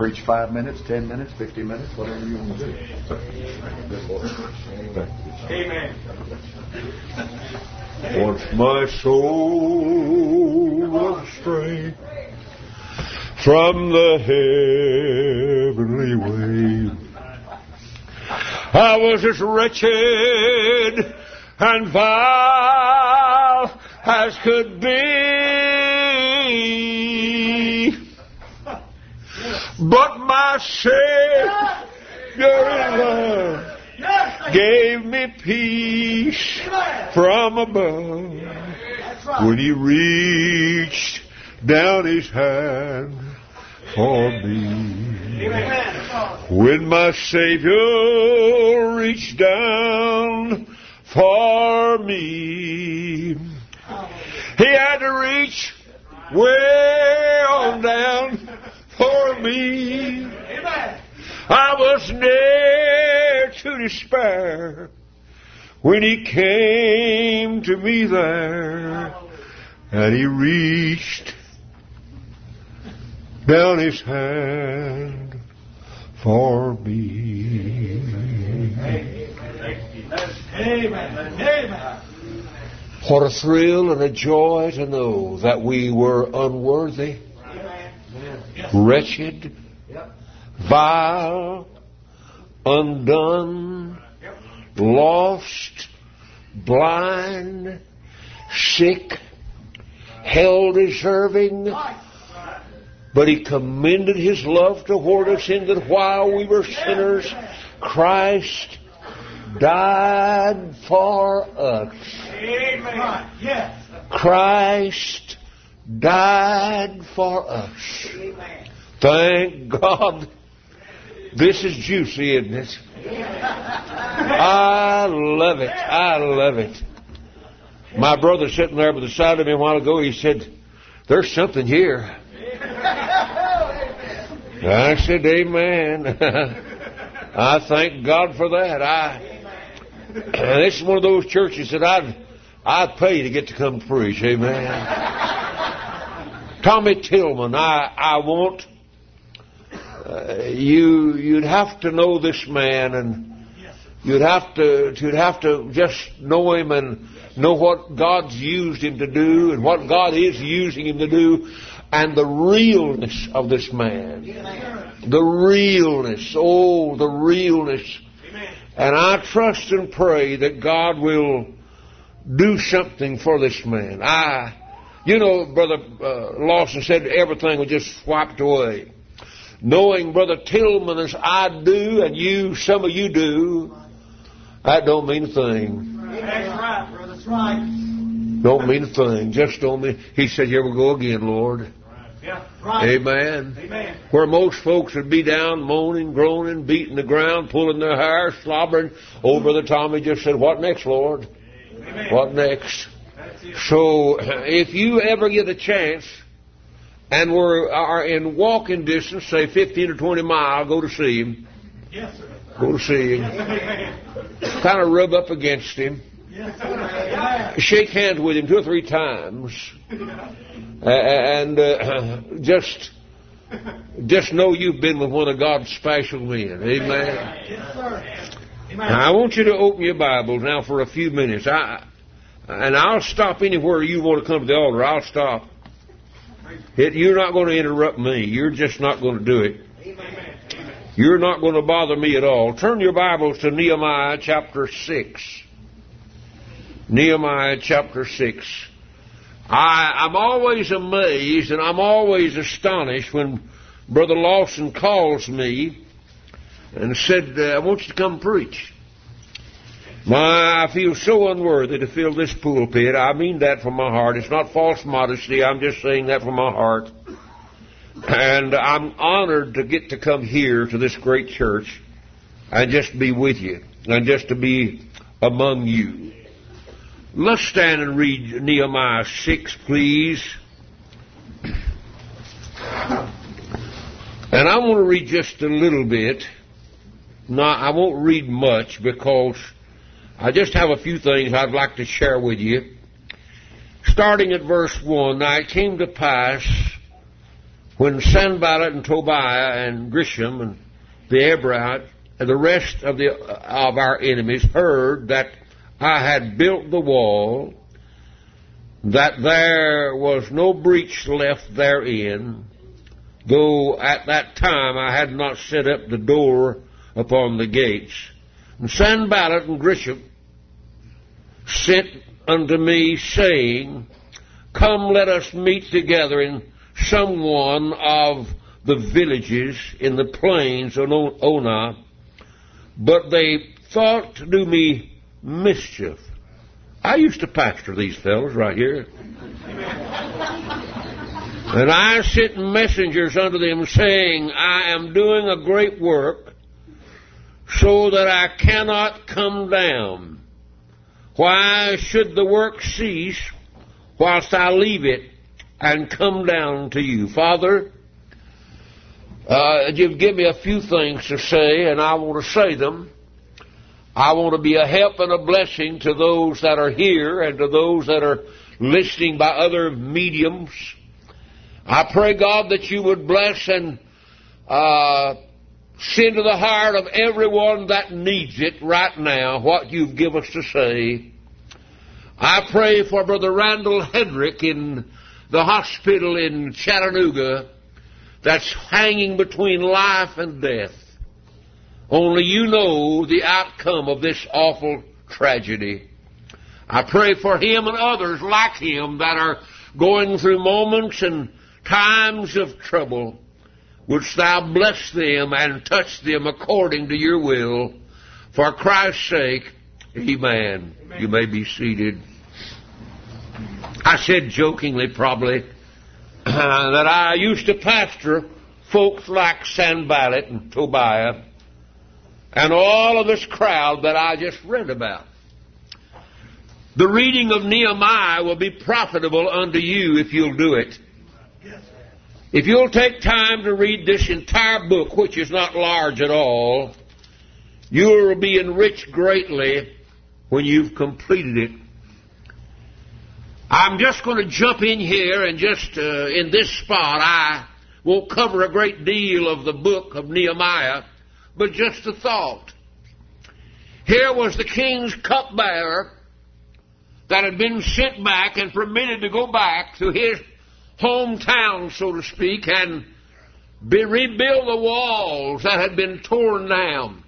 Preach five minutes, ten minutes, fifty minutes, whatever you want to do. Amen. Once my soul was astray from the heavenly way. I was as wretched and vile as could be. But my Savior gave me peace from above. When He reached down His hand for me. When my Savior reached down for me, He had to reach way on down for me. I was near to despair when He came to me there and He reached down His hand for me. What a thrill and a joy to know that we were unworthy, wretched, vile, undone, lost, blind, sick, hell deserving. But he commended his love toward us in that while we were sinners, Christ died for us. Christ died for us. Thank God. This is juicy, isn't it? I love it. I love it. My brother sitting there by the side of me a while ago, he said, There's something here. I said, Amen. I thank God for that. I this is one of those churches that I'd I'd pay to get to come preach. Amen. Tommy Tillman, I I want uh, you you'd have to know this man and you'd have to you'd have to just know him and know what God's used him to do and what God is using him to do and the realness of this man. The realness. Oh, the realness. And I trust and pray that God will do something for this man. I, you know, Brother uh, Lawson said everything was just swiped away. Knowing Brother Tillman as I do and you, some of you do, that don't mean a thing. That's right, brother. That's right. Don't mean a thing. Just don't mean. He said, "Here we go again, Lord." Yeah, right. Amen. Amen. Where most folks would be down moaning, groaning, beating the ground, pulling their hair, slobbering. Old Brother Tommy just said, What next, Lord? Amen. What next? So if you ever get a chance and we're are in walking distance, say 15 or 20 mile, go to see him. Yes, sir. Go to see him. Kind of rub up against him. Yes. Shake hands with him two or three times. And uh, just just know you've been with one of God's special men. Amen. Yes, sir. Amen. Now, I want you to open your Bibles now for a few minutes. I and I'll stop anywhere you want to come to the altar. I'll stop. It, you're not going to interrupt me. You're just not going to do it. You're not going to bother me at all. Turn your Bibles to Nehemiah chapter 6. Nehemiah chapter 6. I, I'm always amazed and I'm always astonished when Brother Lawson calls me and said, uh, I want you to come preach. My, I feel so unworthy to fill this pulpit. I mean that from my heart. It's not false modesty. I'm just saying that from my heart. And I'm honored to get to come here to this great church and just be with you and just to be among you. Let's stand and read Nehemiah 6, please. And I want to read just a little bit. Now, I won't read much because I just have a few things I'd like to share with you. Starting at verse 1, Now it came to pass when Sanballat and Tobiah and Geshem and the Ebrite and the rest of the uh, of our enemies heard that I had built the wall, that there was no breach left therein, though at that time I had not set up the door upon the gates. And Sanballat and Geshem sent unto me, saying, Come, let us meet together in some one of the villages in the plains of Ono. But they thought to do me mischief. I used to pastor these fellows right here. and I sent messengers unto them saying, I am doing a great work so that I cannot come down. Why should the work cease whilst I leave it and come down to you? Father, uh, you've given me a few things to say, and I want to say them. I want to be a help and a blessing to those that are here and to those that are listening by other mediums. I pray, God, that you would bless and uh, send to the heart of everyone that needs it right now what you've given us to say. I pray for Brother Randall Hedrick in the hospital in Chattanooga that's hanging between life and death. Only you know the outcome of this awful tragedy. I pray for him and others like him that are going through moments and times of trouble. Wouldst thou bless them and touch them according to your will? For Christ's sake, amen. amen. You may be seated. I said jokingly, probably, that I used to pastor folks like Sanballat and Tobiah and all of this crowd that I just read about. The reading of Nehemiah will be profitable unto you if you'll do it. If you'll take time to read this entire book, which is not large at all, you will be enriched greatly when you've completed it. I'm just going to jump in here and just uh, in this spot, I won't cover a great deal of the book of Nehemiah, but just a thought. Here was the king's cupbearer that had been sent back and permitted to go back to his hometown, so to speak, and be, rebuild the walls that had been torn down,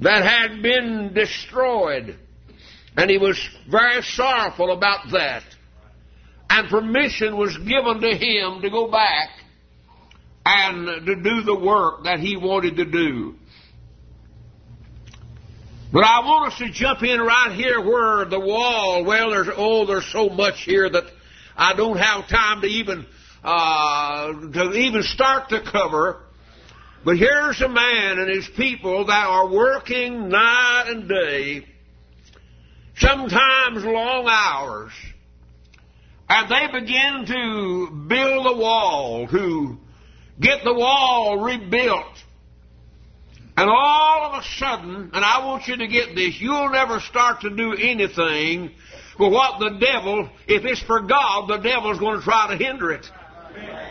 that had been destroyed. And he was very sorrowful about that. And permission was given to him to go back and to do the work that he wanted to do. But I want us to jump in right here where the wall, well, there's, oh, there's so much here that I don't have time to even uh, to even start to cover. But here's a man and his people that are working night and day, sometimes long hours, and they begin to build a wall, to get the wall rebuilt. And all of a sudden, and I want you to get this, you'll never start to do anything but what the devil, if it's for God, the devil's going to try to hinder it.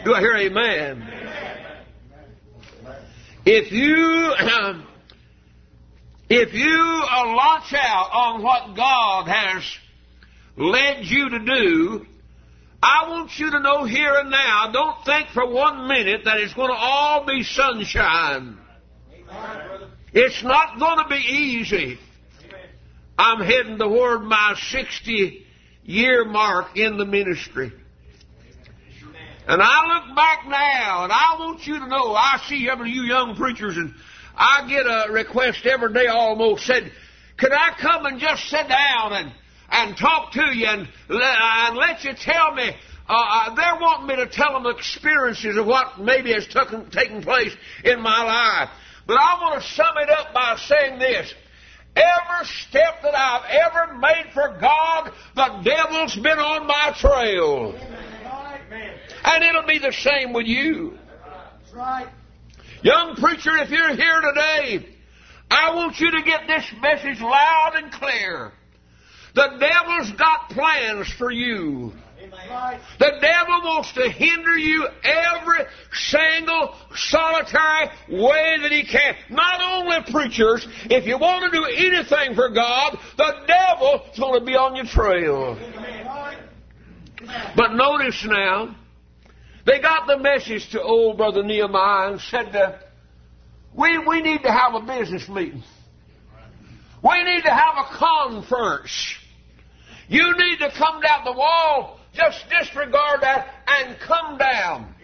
Do I hear amen? If you, if you uh, launch out on what God has led you to do, I want you to know here and now, don't think for one minute that it's going to all be sunshine. It's not going to be easy. I'm heading toward my 60 year mark in the ministry. And I look back now, and I want you to know, I see every you young preachers, and I get a request every day almost said, could I come and just sit down and, and talk to you and, and let you tell me, uh, uh, they're wanting me to tell them the experiences of what maybe has taken, taken place in my life. But I want to sum it up by saying this. Every step that I've ever made for God, the devil's been on my trail. And it'll be the same with you. Young preacher, if you're here today, I want you to get this message loud and clear. The devil's got plans for you. The devil wants to hinder you every single solitary way that he can. Not only preachers, if you want to do anything for God, the devil is going to be on your trail. But notice now, they got the message to old brother Nehemiah and said, uh, we, we need to have a business meeting. We need to have a conference. You need to come down the wall. Just disregard that and come down.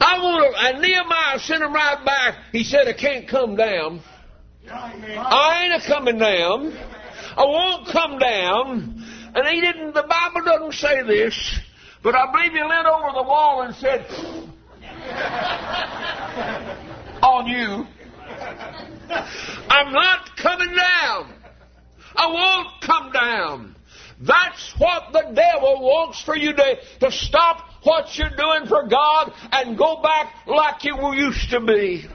I want to, and Nehemiah sent him right back. He said, I can't come down. I ain't a coming down. I won't come down. And he didn't, the Bible doesn't say this, but I believe he leaned over the wall and said, on you. I'm not coming down. I won't come down. That's what the devil wants for you to, to stop what you're doing for God and go back like you used to be.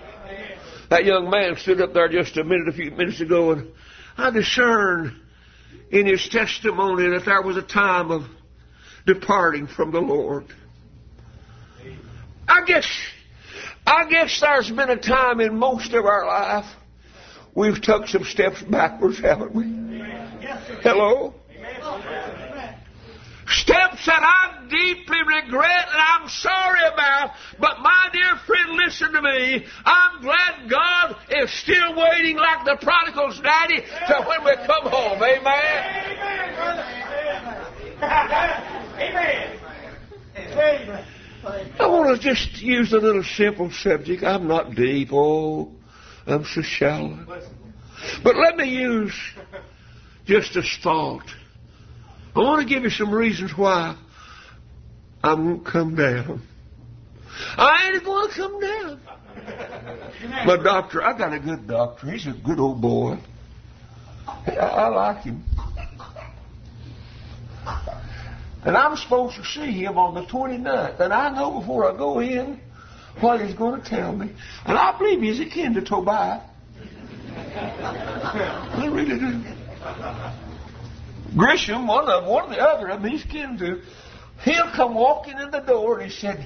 That young man stood up there just a minute, a few minutes ago, and I discerned in his testimony that there was a time of departing from the Lord. I guess, I guess there's been a time in most of our life we've took some steps backwards, haven't we? Hello? Steps that I deeply regret and I'm sorry about, but my dear friend, listen to me. I'm glad God is still waiting like the prodigal's daddy to when we come home. Amen? Amen. Amen. Amen. I want to just use a little simple subject. I'm not deep. Oh, I'm so shallow. But let me use just a thought. I want to give you some reasons why I won't come down. I ain't going to come down. My doctor, I got a good doctor. He's a good old boy. I, I like him. And I'm supposed to see him on the 29th. And I know before I go in what he's going to tell me. And I believe he's akin to Tobiah. I really do. Grisham, one of one of the other of them, he's kin to. He'll come walking in the door and he said,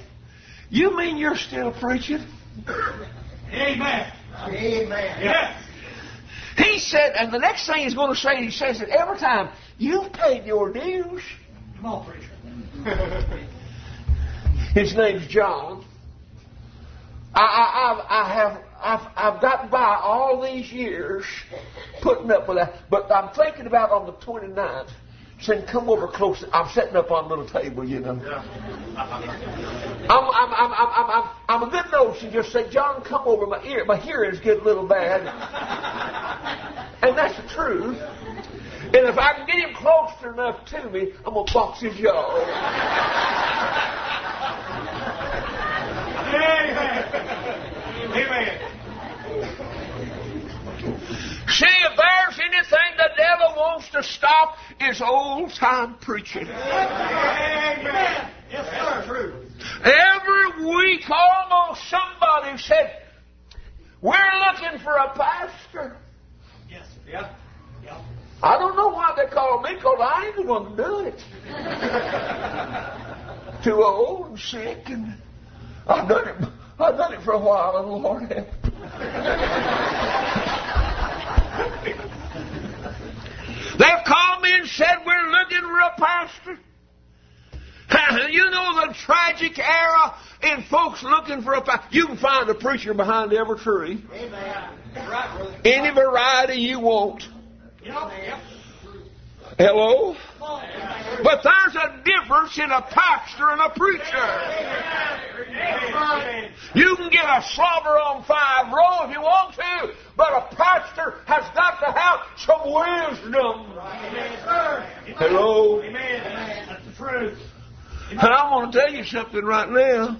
You mean you're still preaching? Amen. Amen. Yes. He said, and the next thing he's going to say, he says it every time, You've paid your dues. Come on, preacher. His name's John. I, I, I've, I have, I've, I've gotten by all these years putting up with that, but I'm thinking about on the 29th, saying, come over close. I'm setting up on a little table, you know. I'm, I'm, I'm, I'm, I'm, I'm, I'm a good notion. Just say, John, come over. My ear, my hearing's getting a little bad, and that's the truth. And if I can get him closer enough to me, I'm gonna box his jaw. Amen. Amen. See, if there's anything the devil wants to stop, is old time preaching. Amen. Yes, sir. True. Every week, almost somebody said, We're looking for a pastor. Yes. Yeah. Yeah. I don't know why they call me, because I ain't the one to do it. Too old and sick, and I've done it. I've done it for a while, and the Lord help. They've called me and said we're looking for a pastor. you know the tragic era in folks looking for a pastor. You can find a preacher behind every tree, Amen. Right, any variety you want. Hello? But there's a difference in a pastor and a preacher. You can get a slobber on five row if you want to, but a pastor has got to have some wisdom. Hello? That's the truth. And I want to tell you something right now.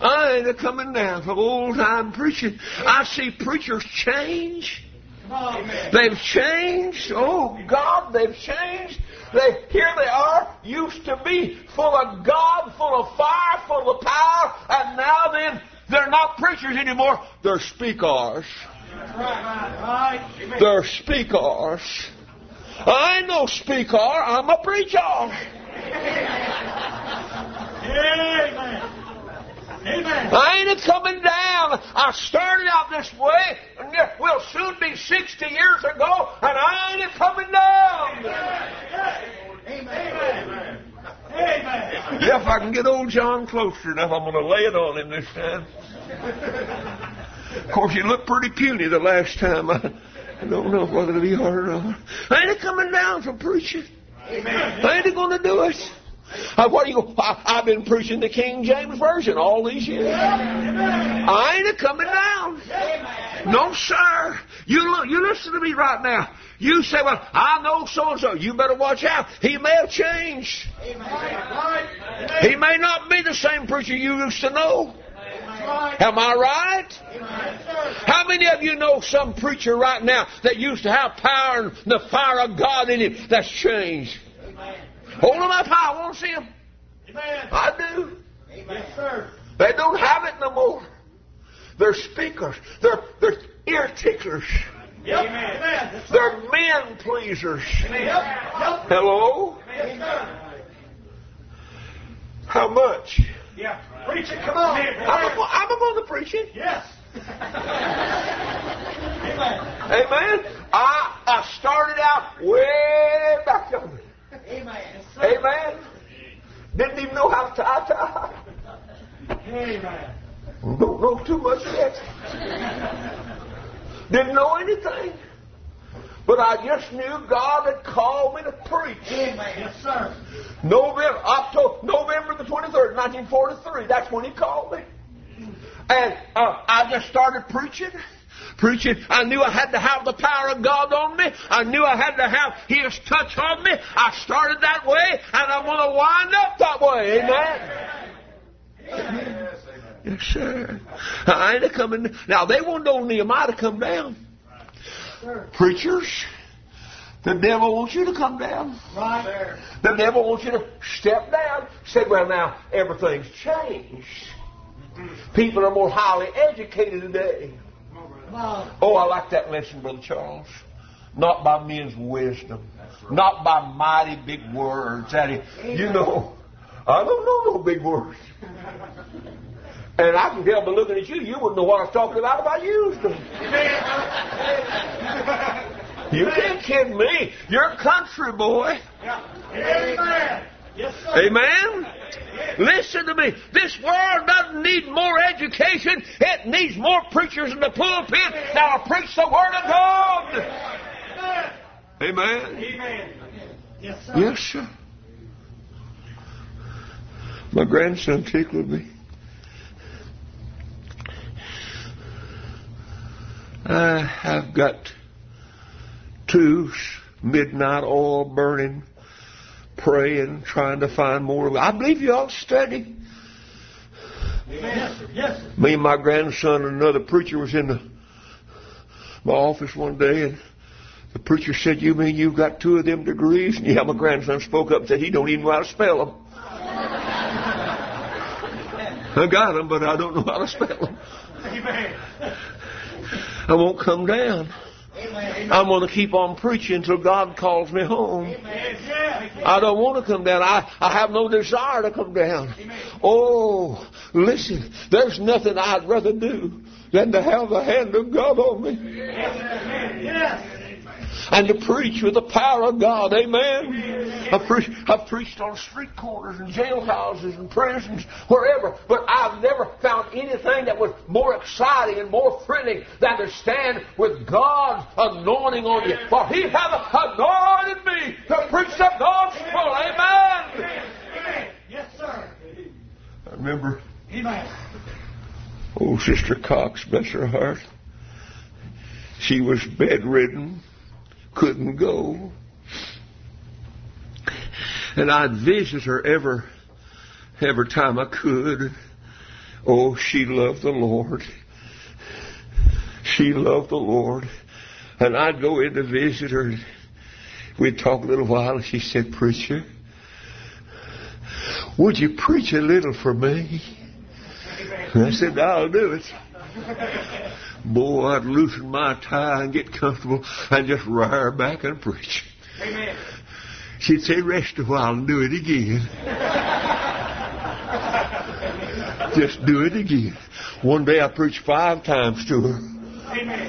I ain't a coming down from old time preaching. I see preachers change. They've changed. Oh God, they've changed. They here they are, used to be full of God, full of fire, full of power, and now then they're not preachers anymore. They're speakers. They're speakers. I no speaker. I'm a preacher. Amen. Amen. I ain't coming down. I started out this way, and yet we'll soon be 60 years ago, and I ain't coming down. Amen. Amen. Yeah, if I can get old John closer enough, I'm going to lay it on him this time. Of course, you look pretty puny the last time. I, don't know whether it'll be hard or not. I ain't coming down from preaching. I ain't going to do it. Uh, what are you? I, I've been preaching the King James version all these years. I ain't a coming down. No, sir. You look. You listen to me right now. You say, "Well, I know so and so." You better watch out. He may have changed. He may not be the same preacher you used to know. Am I right? How many of you know some preacher right now that used to have power and the fire of God in him that's changed? Hold them up high. I want to see them. Amen. I do. Yes, sir. They don't have it no more. They're speakers. They're, they're ear ticklers. Yep. Amen. They're men pleasers. Yep. Yep. Hello? Sir. How much? Yeah. Preach it. Come on. I'm, a, I'm going to preach it. Yes. Amen. Amen. I, I started out way back yonder. Amen. Yes, sir. Amen. Didn't even know how to tie. Amen. Don't know too much yet. Didn't know anything. But I just knew God had called me to preach. Amen. Yes, sir. November, October, November the 23rd, 1943. That's when He called me. And uh, I just started preaching. Preaching. I knew I had to have the power of God on me. I knew I had to have His touch on me. I started that way, and I'm going to wind up that way. Amen. Yes, sir. I ain't coming. Now they won't Nehemiah to come down. Preachers, the devil wants you to come down. Right there. The devil wants you to step down. Say, well, now everything's changed. People are more highly educated today. Oh, I like that lesson, Brother Charles. Not by men's wisdom, not by mighty big words. That is, you know, I don't know no big words. And I can tell by looking at you, you wouldn't know what I was talking about if I used them. You can't kid me. You're a country boy. Amen. Yes. Amen? Listen to me. This world doesn't need more education. It needs more preachers in the pulpit that'll preach the Word of God. Amen? Amen. Yes, sir. Yes, sir. My grandson tickled me. I have got two midnight oil burning, praying, trying to find more. I believe you ought to study. Yes, sir. Yes, sir. Me and my grandson and another preacher was in the, my office one day, and the preacher said, "You mean you've got two of them degrees?" And yeah, my grandson spoke up and said, "He don't even know how to spell them." I got them, but I don't know how to spell them. Amen. I won't come down. Amen. I'm going to keep on preaching until God calls me home. Amen. I don't want to come down. I, I have no desire to come down. Oh, listen, there's nothing I'd rather do than to have the hand of God on me Yes. And to preach with the power of God. Amen. I've, pre- I've preached on street corners and jailhouses and prisons, wherever, but I've never found anything that was more exciting and more thrilling than to stand with God's anointing on you. For He hath anointed me to preach the gospel. Amen. Amen. Yes, sir. I remember Amen. Oh, Sister Cox, bless her heart. She was bedridden, couldn't go. And I'd visit her every, every time I could. Oh, she loved the Lord. She loved the Lord. And I'd go in to visit her. We'd talk a little while, she said, Preacher, would you preach a little for me? And I said, I'll do it. Boy, I'd loosen my tie and get comfortable and just rear back and preach. Amen. she'd say, rest a while and do it again. Just do it again. One day I preached five times to her. Amen.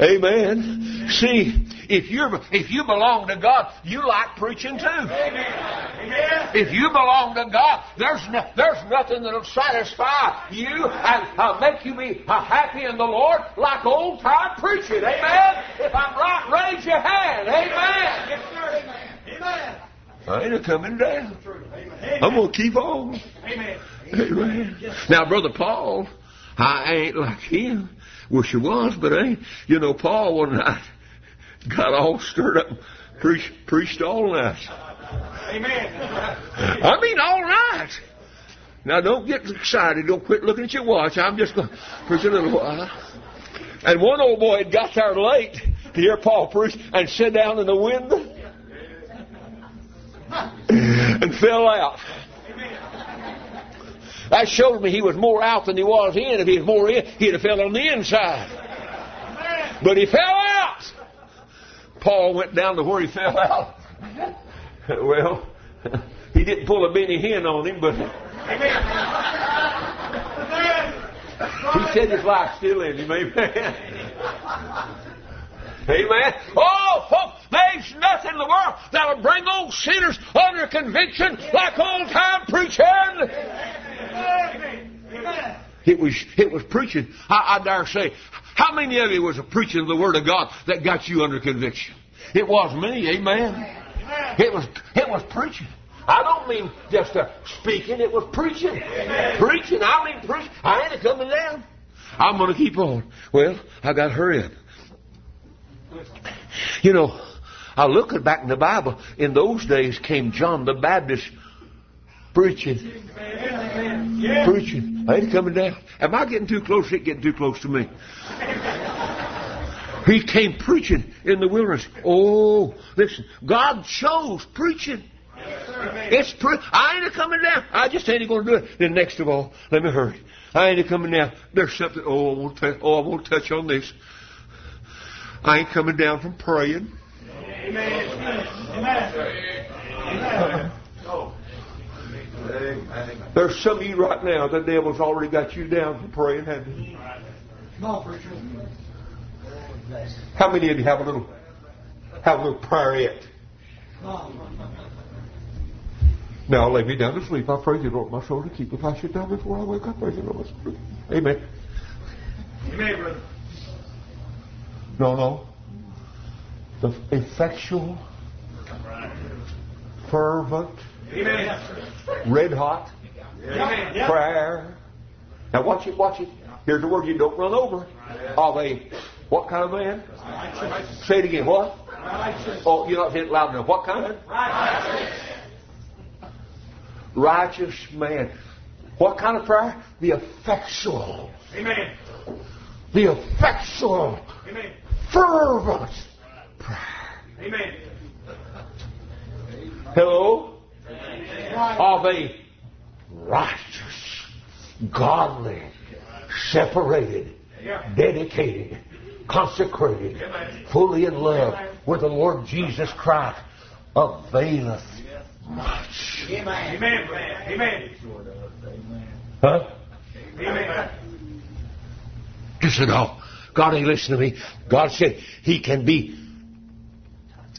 Amen. See, if you're if you belong to God, you like preaching too. Amen. If you belong to God, there's no, there's nothing that'll satisfy you and uh, make you be uh, happy in the Lord like old time preaching. Amen. If I'm right, raise your hand. Amen. Yes, sir. Amen. I ain't a coming down. Amen. I'm gonna keep on. Amen. Amen. Now, brother Paul, I ain't like him. Wish I was, but I ain't. You know, Paul one night got all stirred up, preached preached all night. Amen. I mean, all right. Now, don't get excited. Don't quit looking at your watch. I'm just going to preach a little while. And one old boy had got there late to hear Paul preach and sat down in the window and fell out. That showed me he was more out than he was in. If he was more in, he'd have fell on the inside. But he fell out. Paul went down to where he fell out. well, he didn't pull a Benny Hinn on him, but he said his life's still in him. Amen. Amen. Oh, folks, there's nothing in the world that'll bring old sinners under conviction like old time preaching. It was it was preaching. I, I dare say, how many of you was a preaching of the Word of God that got you under conviction? It was me, amen. It was it was preaching. I don't mean just uh, speaking. It was preaching, preaching. I mean preaching. I ain't coming down. I'm going to keep on. Well, I got to hurry up. You know, I look at back in the Bible. In those days came John the Baptist preaching Yes. preaching. I ain't coming down. Am I getting too close? It getting too close to me. He came preaching in the wilderness. Oh, listen, God chose preaching. It's pre- I ain't a coming down. I just ain't going to do it. Then next of all, let me hurry. I ain't a coming down. There's something. Oh, I won't. Oh, I won't touch on this. I ain't coming down from praying. Amen. Amen. Amen. There's some of you right now. The devil's already got you down from praying, haven't he? On, preacher. How many of you have a little have a little prayerette? Now lay me down to sleep. I praise you, Lord, my soul to keep. If I should die before I wake up, praise you, Lord, my soul keep. Amen. Amen, brother. No, no. The effectual, fervent, Amen. red hot Amen. Prayer. Now watch it, watch it. Here's the word you don't run over. Of a what kind of man? Say it again. What? Oh, you're not saying it loud enough. What kind? Righteous Righteous man. What kind of prayer? The effectual. Amen. The effectual, Amen. fervent prayer. Amen. Hello? Of a righteous, godly, separated, dedicated, consecrated, fully in love with the Lord Jesus Christ, availeth much. Amen. Amen. Amen. Huh? Amen. Listen, oh, God ain't listening to me. God said He can be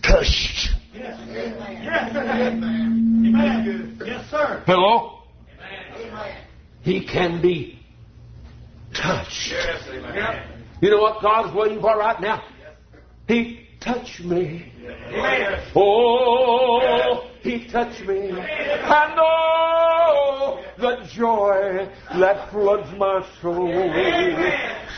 touched. Yes. Yes. Amen. Yes, sir. Hello? Amen. He can be touched. Yes. Yep. You know what God's waiting for right now? He touched me. Oh, He touched me. I know the joy that floods my soul.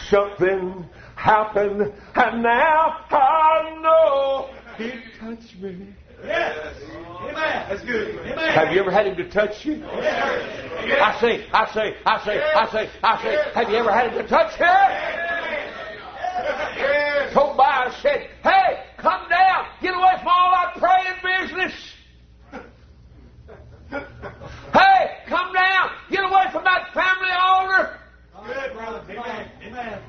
Something happened, and now I know He touched me. Yes. Amen. That's good. Amen. Have you ever had Him to touch you? I say, I say, I say, I say, I say, have you ever had Him to touch you? Told by said, hey, come down, get away from all that praying business. Hey, come down, get away from that family altar. Good, brother. Amen. Amen.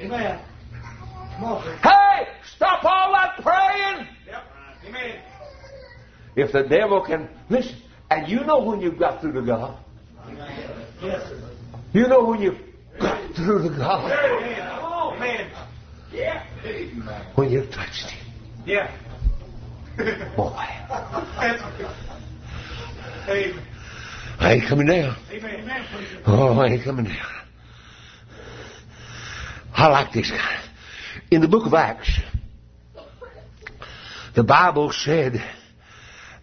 Amen. Come on. Hey, stop all that praying. Yep. Amen. If the devil can listen, and you know when you've got through to God. Yes. You know when you've got through to God. Amen. Man. Yeah. When you've touched Him. Yeah. Boy, Amen. I ain't coming down. Amen. Oh, I ain't coming down. I like this guy. In the book of Acts, the Bible said,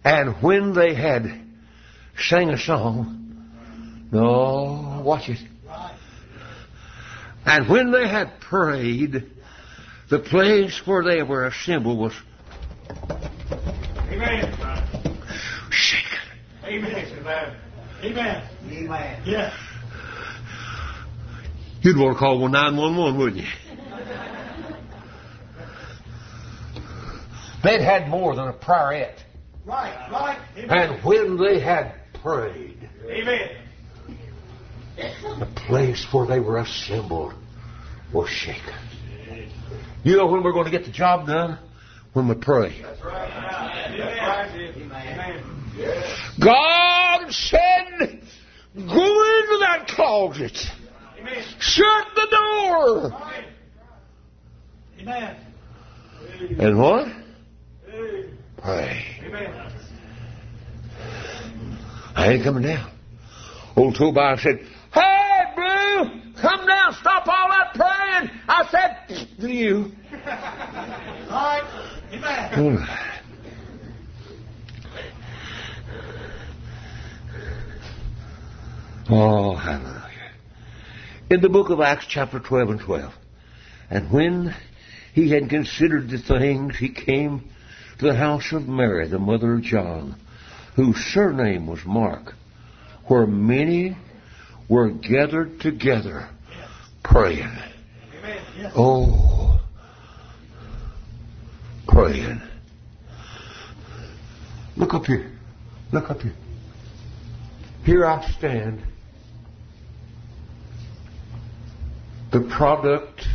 and when they had sang a song, no, watch it. And when they had prayed, the place where they were assembled was Amen. shaken. Amen. Amen. Amen. Yes. You'd want to call 911, wouldn't you? They'd had more than a prayerette. Right. Right. Amen. And when they had prayed, Amen. The place where they were assembled was shaken. You know when we're going to get the job done? When we pray. God said, go into that closet. Shut the door. Amen. And what? Pray. I ain't coming down. Old Tobias said, Hey, Blue, come down, stop all that praying. I said, to you. Right. Amen. Oh, hallelujah. In the book of Acts, chapter 12 and 12. And when he had considered the things, he came to the house of Mary, the mother of John, whose surname was Mark, where many were gathered together praying. Yes. Oh, praying. Look up here. Look up here. Here I stand, the product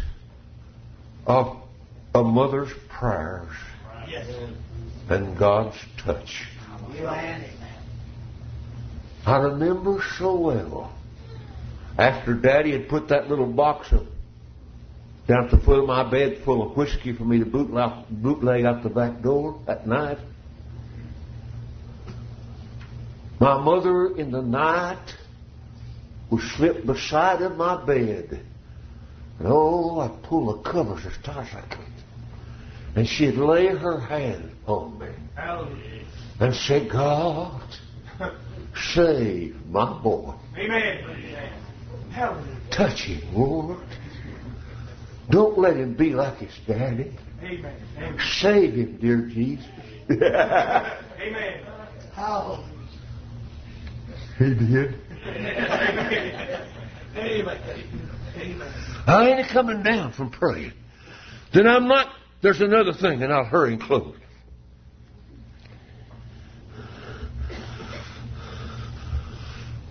of a mother's prayers Yes. and God's touch. I remember so well after Daddy had put that little box of down at the foot of my bed full of whiskey for me to bootleg, bootleg out the back door at night. My mother in the night would slip beside of my bed. And oh, I'd pull the covers as tight as I could. And she'd lay her hand on me Hallelujah. and say, God, save my boy. Amen. Touch him, Lord. Don't let him be like his daddy. Amen. Amen. Save him, dear Jesus. Amen. How? he did. Amen. Amen. I ain't coming down from praying. Then I'm not. There's another thing, and I'll hurry and close.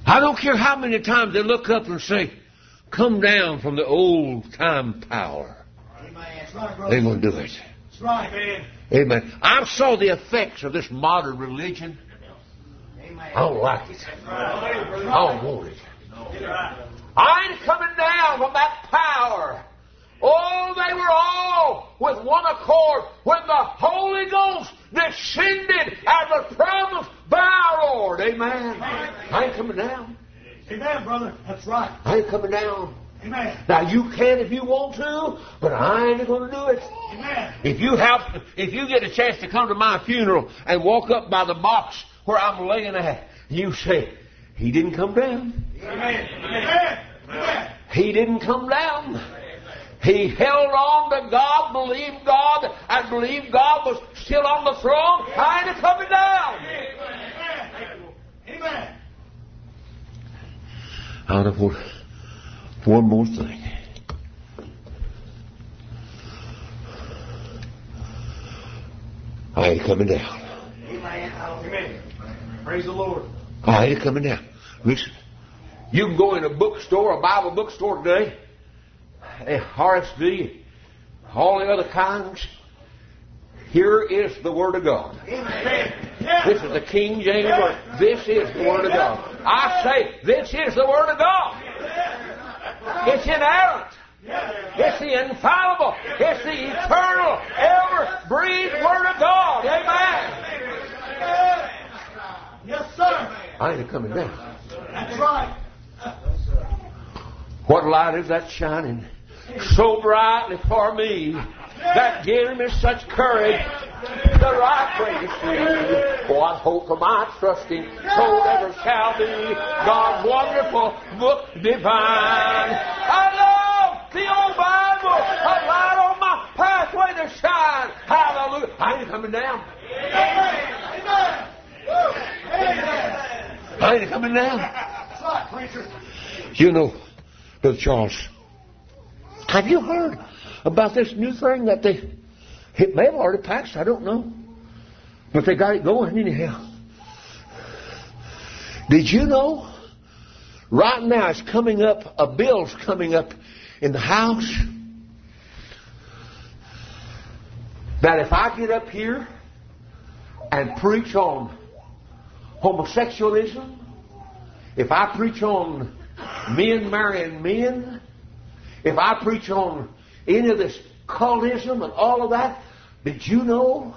I don't care how many times they look up and say, Come down from the old time power. Amen. They're going to do it. Amen. Amen. I saw the effects of this modern religion. Amen. I don't like it. I don't want it. I ain't coming down from that power. Oh, they were all with one accord when the Holy Ghost descended as a promise by our Lord. Amen. I ain't coming down. Amen, brother. That's right. I ain't coming down. Amen. Now you can if you want to, but I ain't going to do it. Amen. If you have, if you get a chance to come to my funeral and walk up by the box where I'm laying at, you say, "He didn't come down. Amen. Amen. Amen. He didn't come down. He held on to God, believed God, and believed God was still on the throne. I ain't coming down." Amen. Amen. Out of one, one more thing. I ain't coming down. Amen. Amen. Praise the Lord. I ain't coming down. Listen, you can go in a bookstore, a Bible bookstore today, a RSV, all the other kinds. Here is the Word of God. This is the King James Word. This is the Word of God. I say, this is the Word of God. It's inerrant. It's the infallible. It's the eternal, ever breathed Word of God. Amen. Yes, sir. I ain't coming down. That's right. What light is that shining so brightly for me that gives me such courage the right way to. For I hope for my trusting soul ever shall be God's wonderful book divine. I love the old Bible, a light on my pathway to shine. Hallelujah. I ain't coming down. Amen. Amen. I ain't coming down. That's right, preacher. You know, Brother Charles, have you heard about this new thing that they, it may have already passed, I don't know. But they got it going anyhow. Did you know? Right now it's coming up, a bill's coming up in the House that if I get up here and preach on homosexualism, if I preach on men marrying men, if I preach on any of this cultism and all of that, did you know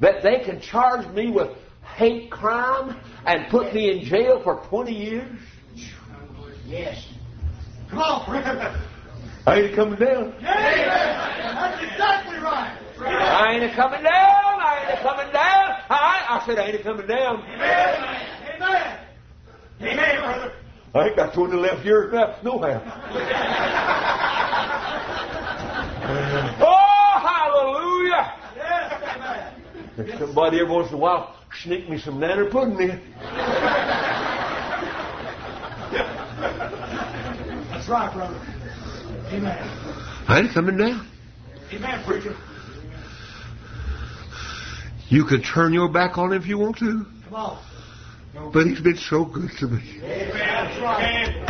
that they can charge me with hate crime and put me in jail for 20 years? Yes. Come on, preacher. I ain't coming down. Amen. That's exactly right. I ain't coming down. I ain't coming down. I, I said I ain't coming down. Amen. Amen. Amen, brother. I ain't got 20 left years left. No how. Oh, hallelujah. Yes, amen. Somebody every once in a while sneak me some nanner pudding in. That's right, brother. Amen. I ain't coming down. Amen, preacher. You can turn your back on him if you want to, Come on. but he's been so good to me. Amen. That's right.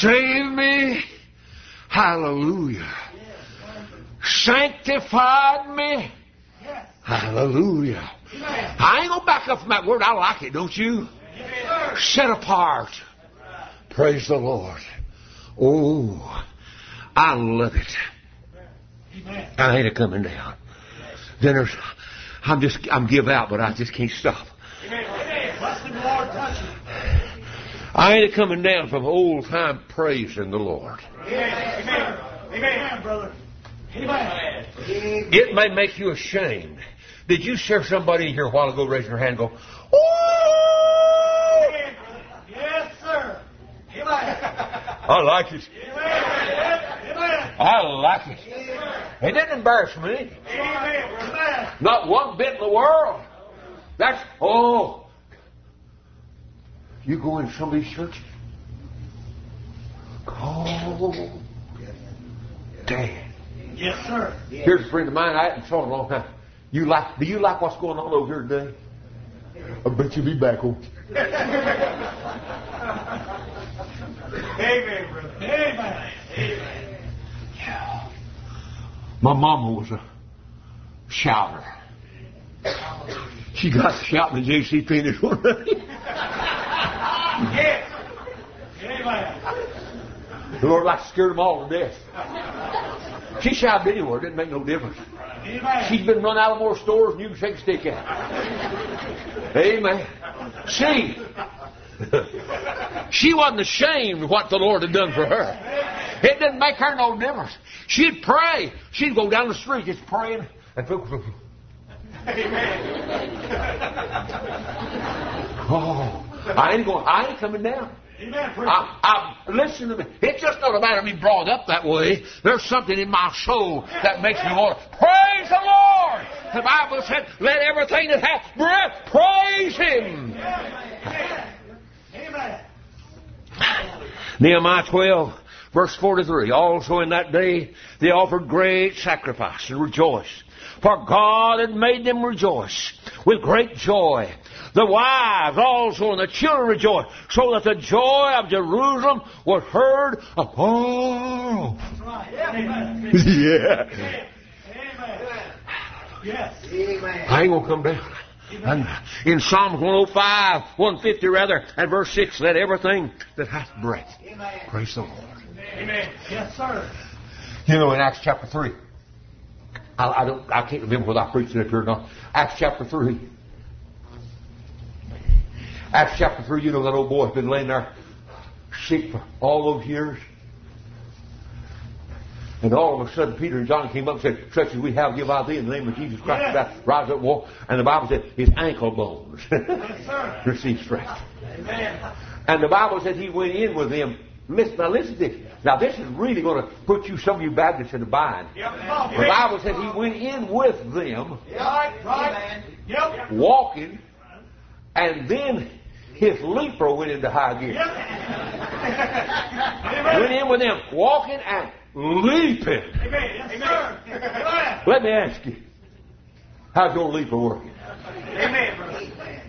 Save me. Hallelujah. Sanctified me. Hallelujah. I ain't gonna back up from that word. I like it, don't you? Set apart. Praise the Lord. Oh, I love it. I ain't a coming down. Then there's, I'm just, I'm give out, but I just can't stop. Amen. Bless the Lord, touch you. I ain't coming down from old time praising the Lord. Amen. Amen. Amen, brother. Amen. It may make you ashamed. Did you share somebody here a while ago? Raise your hand. and Go. Oh, Yes, sir. Amen. I like it. Amen. I like it. It didn't embarrass me. Amen. Not one bit in the world. That's oh. You go in somebody's church. Oh, damn. Yes, sir. Here's a friend of mine I haven't saw in a long time. You like? Do you like what's going on over here today? I bet you'll be back home. Amen, brother. Amen. Amen. My mama was a shouter. She got shouting at JCP this one. Yes. Amen. The Lord like scared them all to death. She shouted anywhere. It didn't make no difference. Amen. She's been run out of more stores than you can shake a stick at. Amen. She, she wasn't ashamed of what the Lord had done for her. It didn't make her no difference. She'd pray. She'd go down the street just praying. And would- oh, I ain't going. I ain't coming down. Amen. I, I, listen to me. It's just not a matter of me brought up that way. There's something in my soul that makes me want to praise the Lord. The Bible said, "Let everything that hath breath praise Him." Amen. Nehemiah 12, verse 43. Also in that day they offered great sacrifice and rejoiced. For God had made them rejoice with great joy. The wives also and the children rejoiced, so that the joy of Jerusalem was heard afar off. That's right. Amen. yeah. Yes. Amen. I ain't gonna come down. And in Psalms 105, 150 rather, and verse 6, let everything that hath breath Amen. praise the Lord. Amen. Yes, sir. You know, in Acts chapter 3, I, I don't, I can't remember whether I preached it up here or not. Acts chapter 3. Acts chapter 3, you know that old boy's been laying there sick for all those years. And all of a sudden, Peter and John came up and said, Such as we have, give I thee in the name of Jesus Christ. Yes. Rise up walk. And the Bible said, His ankle bones Yes, received strength. Amen. And the Bible said he went in with them. Listen, now listen to this. Now this is really going to put you, some of you Baptists, in a bind. Yep. The Bible said he went in with them, Right, right. Yep. walking, and then his leper went into high gear. Yep. Went in with them, walking and leaping. Amen. Amen. Let me ask you, how's your leper working? Amen, brother.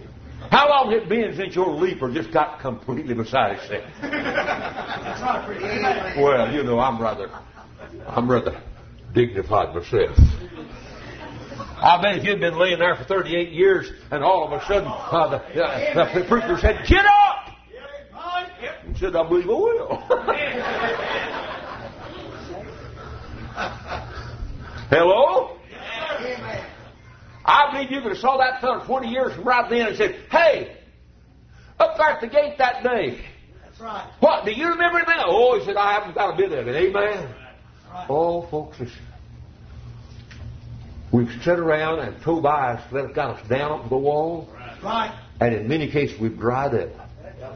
How long has it been since your leper just got completely beside itself? That's right, preacher. Amen. Well, you know, I'm rather, I'm rather dignified myself. I bet if you'd been laying there for 38 years and all of a sudden uh, the, uh, the preacher said, "Get up," and said, "I believe I will." Hello. I believe you could have saw that fella 20 years from right then and said, "Hey, up there at the gate that day, That's right. what do you remember that?" Oh, he said, "I haven't got a bit of it." Amen. Right. Oh, folks, listen. We've sat around and Tobias let got us down to the wall, Right. and in many cases we've dried up.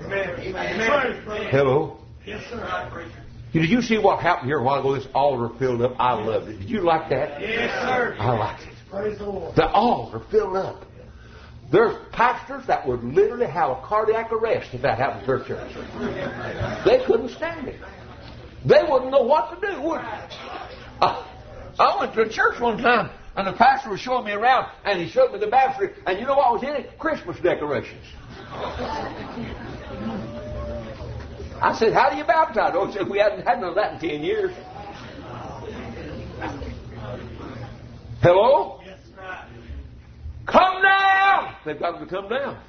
Amen. Amen. Hello? Yes, sir. Did you see what happened here a while ago? This altar filled up. I loved it. Did you like that? Yes, sir. I liked it. Praise the Lord. The altar filled up. There's pastors that would literally have a cardiac arrest if that happened to their church. They couldn't stand it. They wouldn't know what to do, would they? Uh, I went to a church one time, and the pastor was showing me around, and he showed me the baptistry, and you know what was in it? Christmas decorations. I said, "How do you baptize?" Oh, he said, "We hadn't had none of that in ten years." Hello? Come down! They've got to come down.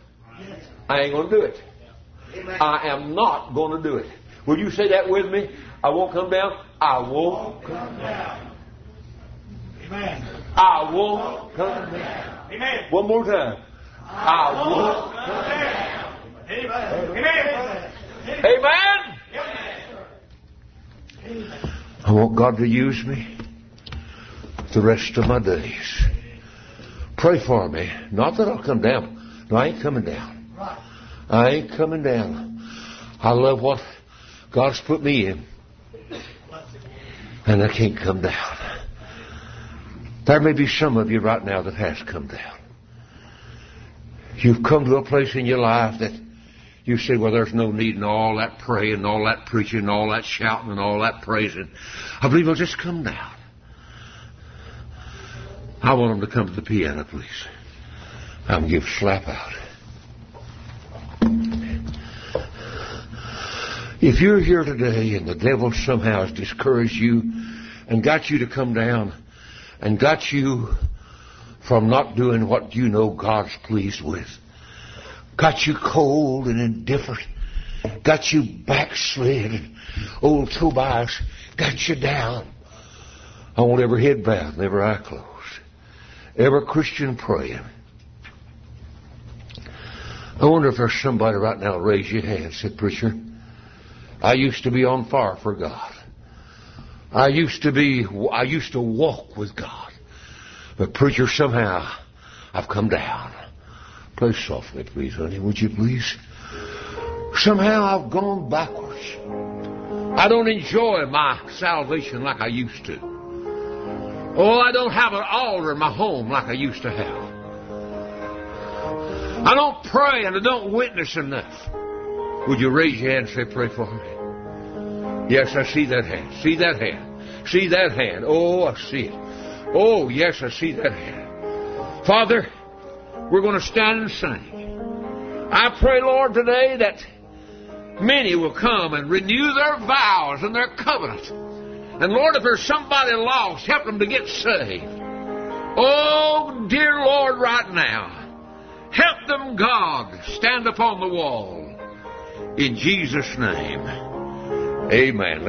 I ain't going to do it. I am not going to do it. Will you say that with me? I won't come down. I won't. Come down. Amen. I won't come down. Amen. One more time. I won't. Come down. Amen. Amen. Amen. I want God to use me the rest of my days. Pray for me. Not that I'll come down. No, I ain't coming down. Right. I ain't coming down. I love what God's put me in. And I can't come down. There may be some of you right now that has come down. You've come to a place in your life that you say, well, there's no need in all that praying and all that preaching and all that shouting and all that praising. I believe I'll just come down. I want them to come to the piano, please. I'm give slap out. If you're here today and the devil somehow has discouraged you and got you to come down and got you from not doing what you know God's pleased with, got you cold and indifferent, got you backslid, old Tobias got you down. I want every head bowed and every eye closed. Every Christian praying. I wonder if there's somebody right now raise your hand, said preacher. I used to be on fire for God. I used to be, I used to walk with God. But preacher, somehow I've come down. Play softly, please, honey. Would you please? Somehow I've gone backwards. I don't enjoy my salvation like I used to. Oh, I don't have an altar in my home like I used to have. I don't pray and I don't witness enough. Would you raise your hand and say, pray for me? Yes, I see that hand. See that hand. See that hand. Oh, I see it. Oh, yes, I see that hand. Father, we're going to stand and sing. I pray, Lord, today that many will come and renew their vows and their covenant. And Lord, if there's somebody lost, help them to get saved. Oh, dear Lord, right now, help them, God, stand upon the wall. In Jesus' name, amen.